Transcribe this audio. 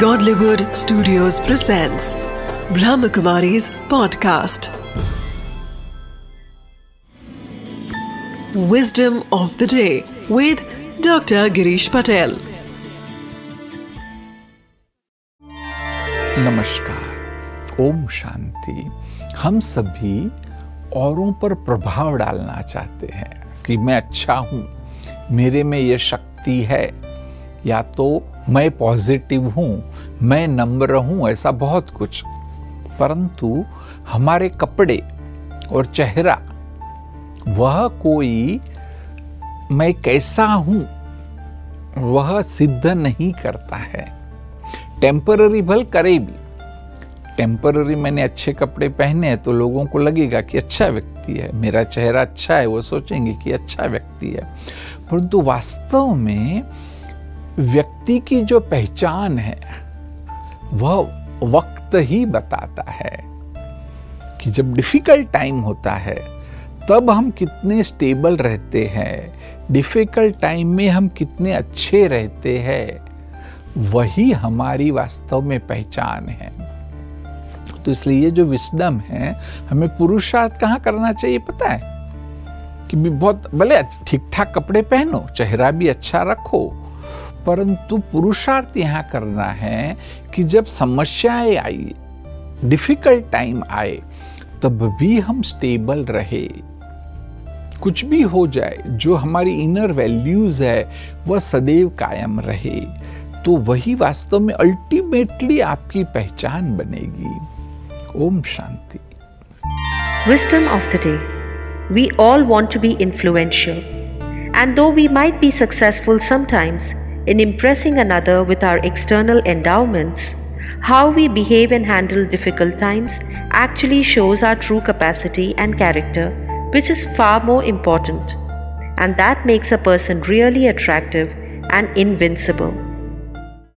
Godlywood Studios presents Brahmakumari's podcast. Wisdom of the day with Dr. Girish Patel. नमस्कार ओम शांति हम सभी औरों पर प्रभाव डालना चाहते हैं कि मैं अच्छा हूँ मेरे में ये शक्ति है या तो मैं पॉजिटिव हूँ, मैं नम्र हूँ, ऐसा बहुत कुछ। परंतु हमारे कपड़े और चेहरा, वह कोई मैं कैसा हूँ, वह सिद्ध नहीं करता है। टेम्पररी भल करे भी। टेम्पररी मैंने अच्छे कपड़े पहने हैं तो लोगों को लगेगा कि अच्छा व्यक्ति है। मेरा चेहरा अच्छा है, वो सोचेंगे कि अच्छा व्यक्ति है। परंतु वास्तव में व्यक्ति की जो पहचान है, वह वक्त ही बताता है कि जब डिफ़िकल्ट टाइम होता है, तब हम कितने स्टेबल रहते हैं डिफ़िकल्ट टाइम में हम कितने अच्छे रहते हैं, वही हमारी वास्तव में पहचान है। तो इसलिए जो विस्डम है, हमें पुरुषार्थ कहाँ करना चाहिए पता है? कि भी बहुत, भले ठीक ठाक कपड़े पहनो, चेहरा भी अच्छा रखो परंतु पुरुषार्थ यहाँ करना है कि जब समस्याएँ आई डिफ़िकल्ट टाइम आए तब भी हम स्टेबल रहे। कुछ भी हो जाए जो हमारी इनर वैल्यूज़ है वह सदैव कायम रहे। तो वही वास्तव में अल्टीमेटली आपकी पहचान बनेगी। ओम शांति। Wisdom of the day we all want to be influential. And though we might be successful sometimes, in impressing another with our external endowments, how we behave and handle difficult times actually shows our true capacity and character, which is far more important. And that makes a person really attractive and invincible.